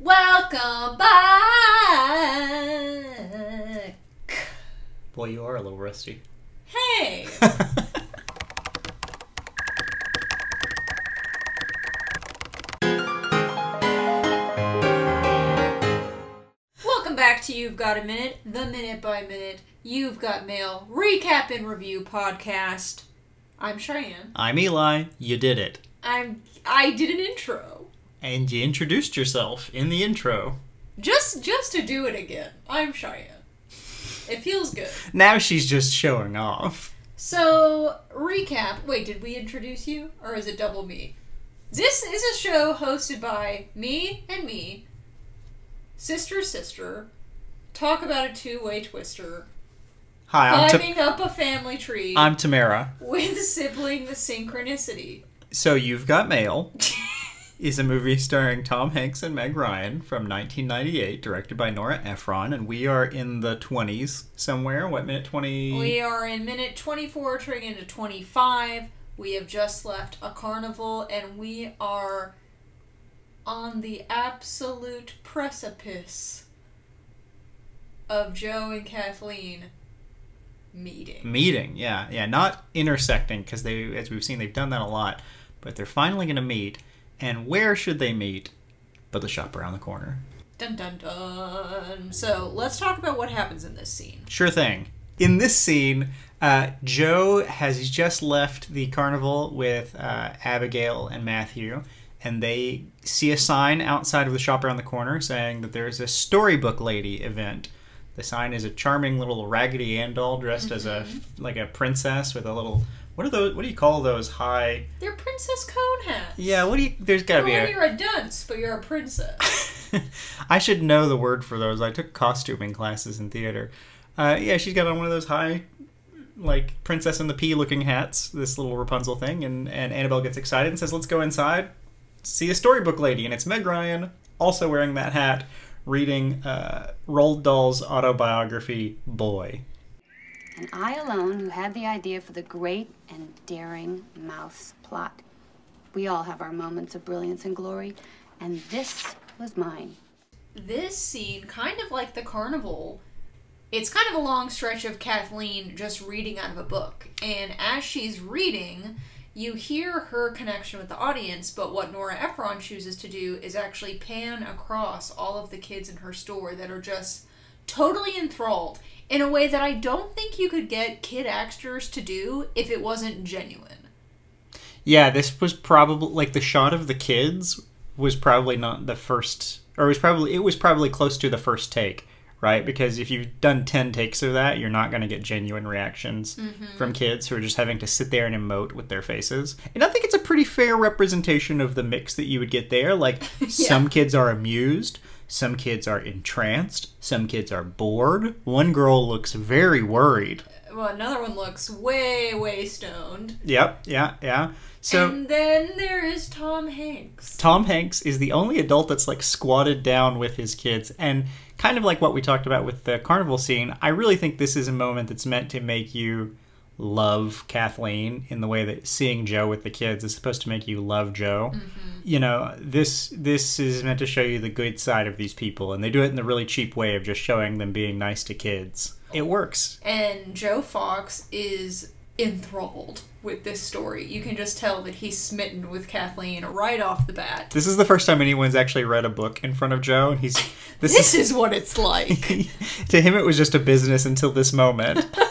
Welcome back. Boy, you are a little rusty. Hey. Welcome back to You've Got a Minute, the minute by minute You've Got Mail recap and review podcast. I'm Cheyenne. I'm Eli. You did it. I'm I did an intro. And you introduced yourself in the intro. Just just to do it again. I'm Cheyenne. It feels good. Now she's just showing off. So, recap. Wait, did we introduce you? Or is it double me? This is a show hosted by me and me, sister, sister, talk about a two way twister, Hi, I'm, Ta- climbing up a family tree I'm Tamera. with sibling the synchronicity. So You've Got Mail is a movie starring Tom Hanks and Meg Ryan from 1998, directed by Nora Ephron, and we are in the 20s somewhere. What minute 20? We are in minute 24, turning into 25. We have just left a carnival and we are on the absolute precipice of Joe and Kathleen meeting. meeting. Yeah, yeah, not intersecting because they, as we've seen, they've done that a lot. But they're finally going to meet, and where should they meet? But the shop around the corner. Dun dun dun. So let's talk about what happens in this scene. Sure thing. In this scene, uh, Joe has just left the carnival with uh, Abigail and Matthew, and they see a sign outside of the shop around the corner saying that there's a storybook lady event. The sign is a charming little Raggedy Ann doll dressed as a like a princess with a little what are those? What do you call those high? They're princess cone hats. Yeah, what do you? There's got to be a. you're a dunce, but you're a princess. I should know the word for those. I took costuming classes in theater. Uh, yeah, she's got on one of those high, like Princess and the Pea looking hats. This little Rapunzel thing, and and Annabelle gets excited and says, "Let's go inside, see a storybook lady." And it's Meg Ryan, also wearing that hat, reading uh, Roald Dahl's autobiography, Boy. And I alone who had the idea for the great and daring mouse plot. We all have our moments of brilliance and glory, and this was mine. this scene, kind of like the carnival, it's kind of a long stretch of Kathleen just reading out of a book. And as she's reading, you hear her connection with the audience, but what Nora Ephron chooses to do is actually pan across all of the kids in her store that are just totally enthralled in a way that I don't think you could get kid actors to do if it wasn't genuine. Yeah, this was probably like the shot of the kids was probably not the first, or it was probably it was probably close to the first take, right? Because if you've done ten takes of that, you're not going to get genuine reactions mm-hmm. from kids who are just having to sit there and emote with their faces. And I think it's a pretty fair representation of the mix that you would get there. Like some kids are amused. Some kids are entranced. Some kids are bored. One girl looks very worried. Well, another one looks way, way stoned. Yep, yeah, yeah. So and then there is Tom Hanks. Tom Hanks is the only adult that's like squatted down with his kids. And kind of like what we talked about with the carnival scene, I really think this is a moment that's meant to make you love Kathleen in the way that seeing Joe with the kids is supposed to make you love Joe. Mm-hmm. You know, this this is meant to show you the good side of these people and they do it in the really cheap way of just showing them being nice to kids. It works. And Joe Fox is enthralled with this story. You can just tell that he's smitten with Kathleen right off the bat. This is the first time anyone's actually read a book in front of Joe and he's this, This is what it's like. to him it was just a business until this moment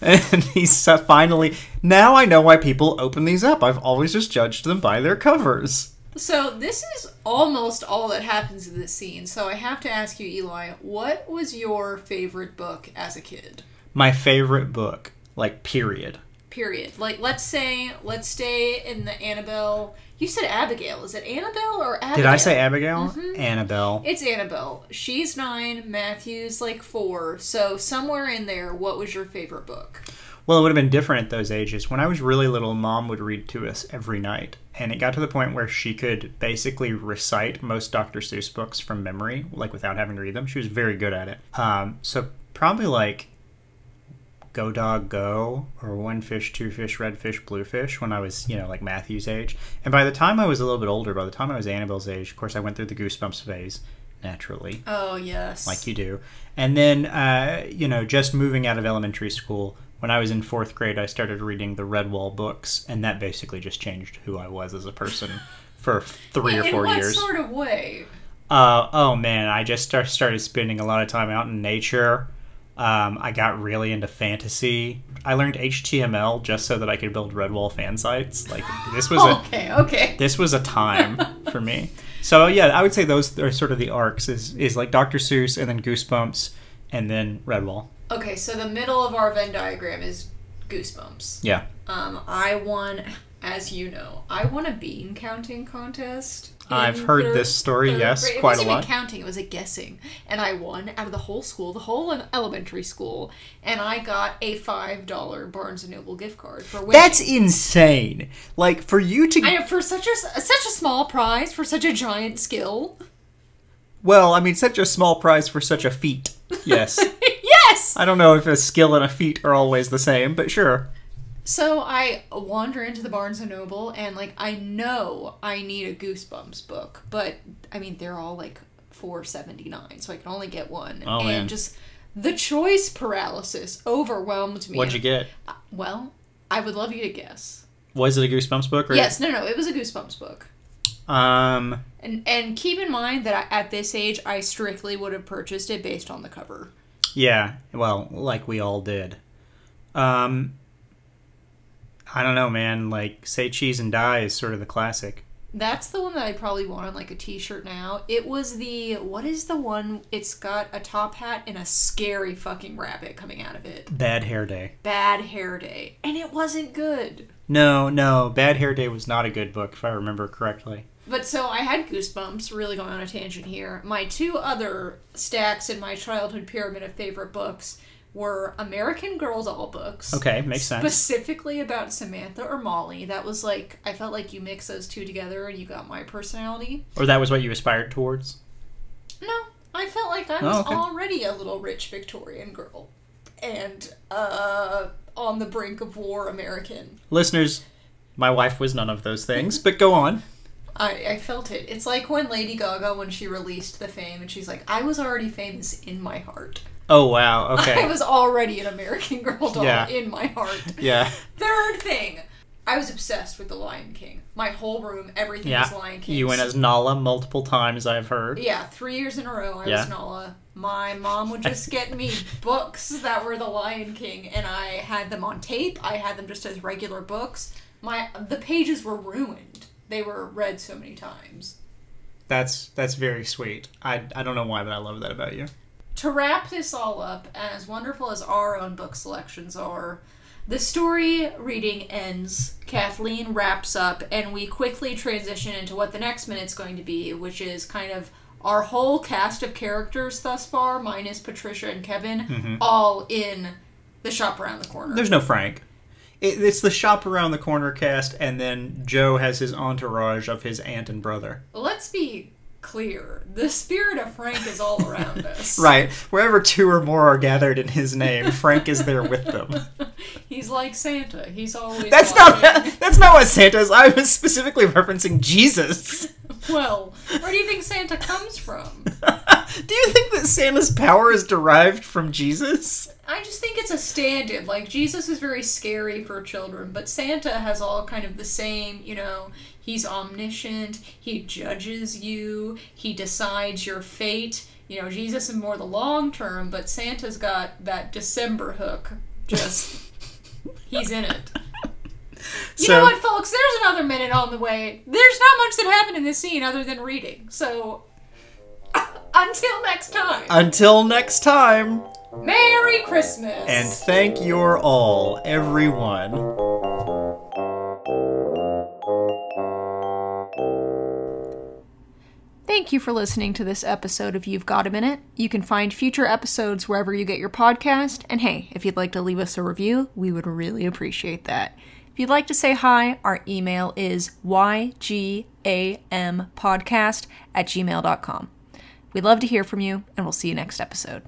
and he's finally now i know why people open these up i've always just judged them by their covers so this is almost all that happens in this scene. So I have to ask you, Eli, what was your favorite book as a kid? my favorite book like period Period. Like let's say let's stay in the Annabelle you said Abigail. Is it Annabelle or Abigail? did i say abigail annabelle It's Annabelle. She's nine, Matthew's like four. So somewhere in there, what was your favorite book? well it would have been different at those ages when i was really little mom would read to us every night and it got to the point where she could basically recite most dr seuss books from memory like without having to read them she was very good at it um, so probably like Go Dog Go or One Fish, Two Fish, Red Fish, Blue Fish when I was, you know, like Matthew's age. And by the time I was a little bit older, by the time I was Annabelle's age, of course, I went through the Goosebumps phase, naturally, Oh yes. like you do. And then, uh, you know, just moving out of elementary school, when I was in fourth grade, I started reading the Redwall books, and that basically just changed who I was as a person for three or In four what years. sort of way? Uh, oh man, I just start, started spending a lot of time out in nature. Um, I got really into fantasy. I learned HTML just so that I could build Redwall fan sites. Like this was a Okay, okay. this was a time for me. So yeah, I would say those are sort of the arcs. Is is like Dr. Seuss and then Goosebumps and then Redwall. Okay, so the middle of our Venn diagram is Goosebumps. Yeah. Um, I won, as you know, I won a bean counting contest. I've heard third- this story, yes, grade. It quite a wasn't even counting; it was a guessing, and I won out of the whole school, the whole elementary school, and I got a five dollar Barnes and Noble gift card for winning. That's insane. Like for you to I know for such a such a small prize for such a giant skill. well, I mean such a small prize for such a feat. Yes. yes. I don't know if a skill and a feat are always the same, but sure. So I wander into the Barnes and Noble and like I know I need a Goosebumps book, but I mean they're all like four seventy nine, so I can only get one. Oh, and man. just the choice paralysis overwhelmed me. What'd you get? Uh, Well, I would love you to guess. Was it a Goosebumps book? Or Yes, no, no, it was a Goosebumps book. Um. And and keep in mind that I, at this age, I strictly would have purchased it based on the cover. Yeah. Well, like we all did. Um. I don't know, man. Like, say cheese and die is sort of the classic. That's the one that I probably want on like a t-shirt now. It was the what is the one? It's got a top hat and a scary fucking rabbit coming out of it. Bad Hair Day. Bad Hair Day, and it wasn't good. No, no. Bad Hair Day was not a good book, if I remember correctly. But so I had goosebumps. Really going on a tangent here. My two other stacks in my childhood pyramid of favorite books were American Girl doll books. Okay, makes sense. Specifically about Samantha or Molly. That was like I felt like you mix those two together and you got my personality. Or that was what you aspired towards? No, I felt like I was Oh, okay. already a little rich Victorian girl, and uh, on the brink of war American. Listeners, my wife was none of those things, but go on. I, I felt it. It's like when Lady Gaga when she released the fame, and she's like, "I was already famous in my heart. Oh, wow. Okay. I was already an American Girl doll Yeah. in my heart." Yeah. Third thing, I was obsessed with the Lion King. My whole room, everything Yeah. was Lion King. You went as Nala multiple times, I've heard. Yeah, three years in a row I Yeah. was Nala. My mom would just get me books that were The Lion King, and I had them on tape. I had them just as regular books. My the pages were ruined. They were read so many times. That's that's very sweet. I, I don't know why, but I love that about you. To wrap this all up, as wonderful as our own book selections are, the story reading ends. Kathleen wraps up, and we quickly transition into what the next minute's going to be, which is kind of our whole cast of characters thus far, minus Patricia and Kevin, mm-hmm. all in the shop around the corner. There's no Frank. It, it's the shop around the corner cast, and then Joe has his entourage of his aunt and brother. Let's be clear: the spirit of Frank is all around us. Right. Wherever two or more are gathered in his name, Frank is there with them. He's like Santa. He's always. That's not that's not what Santa is. I was specifically referencing Jesus. Well, where do you think Santa comes from? Do you think that Santa's power is derived from Jesus? I just think it's a stand-in. Like Jesus is very scary for children, but Santa has all kind of the same, you know, he's omniscient, he judges you, he decides your fate. You know, Jesus is more the long term, but Santa's got that December hook. Just he's in it. You So- know what, folks? There's another minute on the way. There's not much that happened in this scene other than reading. So until next time. Until next time, Merry Christmas. and thank your all, everyone. Thank you for listening to this episode of You've Got a Minute. You can find future episodes wherever you get your podcast. And hey, if you'd like to leave us a review, we would really appreciate that. If you'd like to say hi, our email is ygampodcast at gmail.com. We'd love to hear from you, and we'll see you next episode.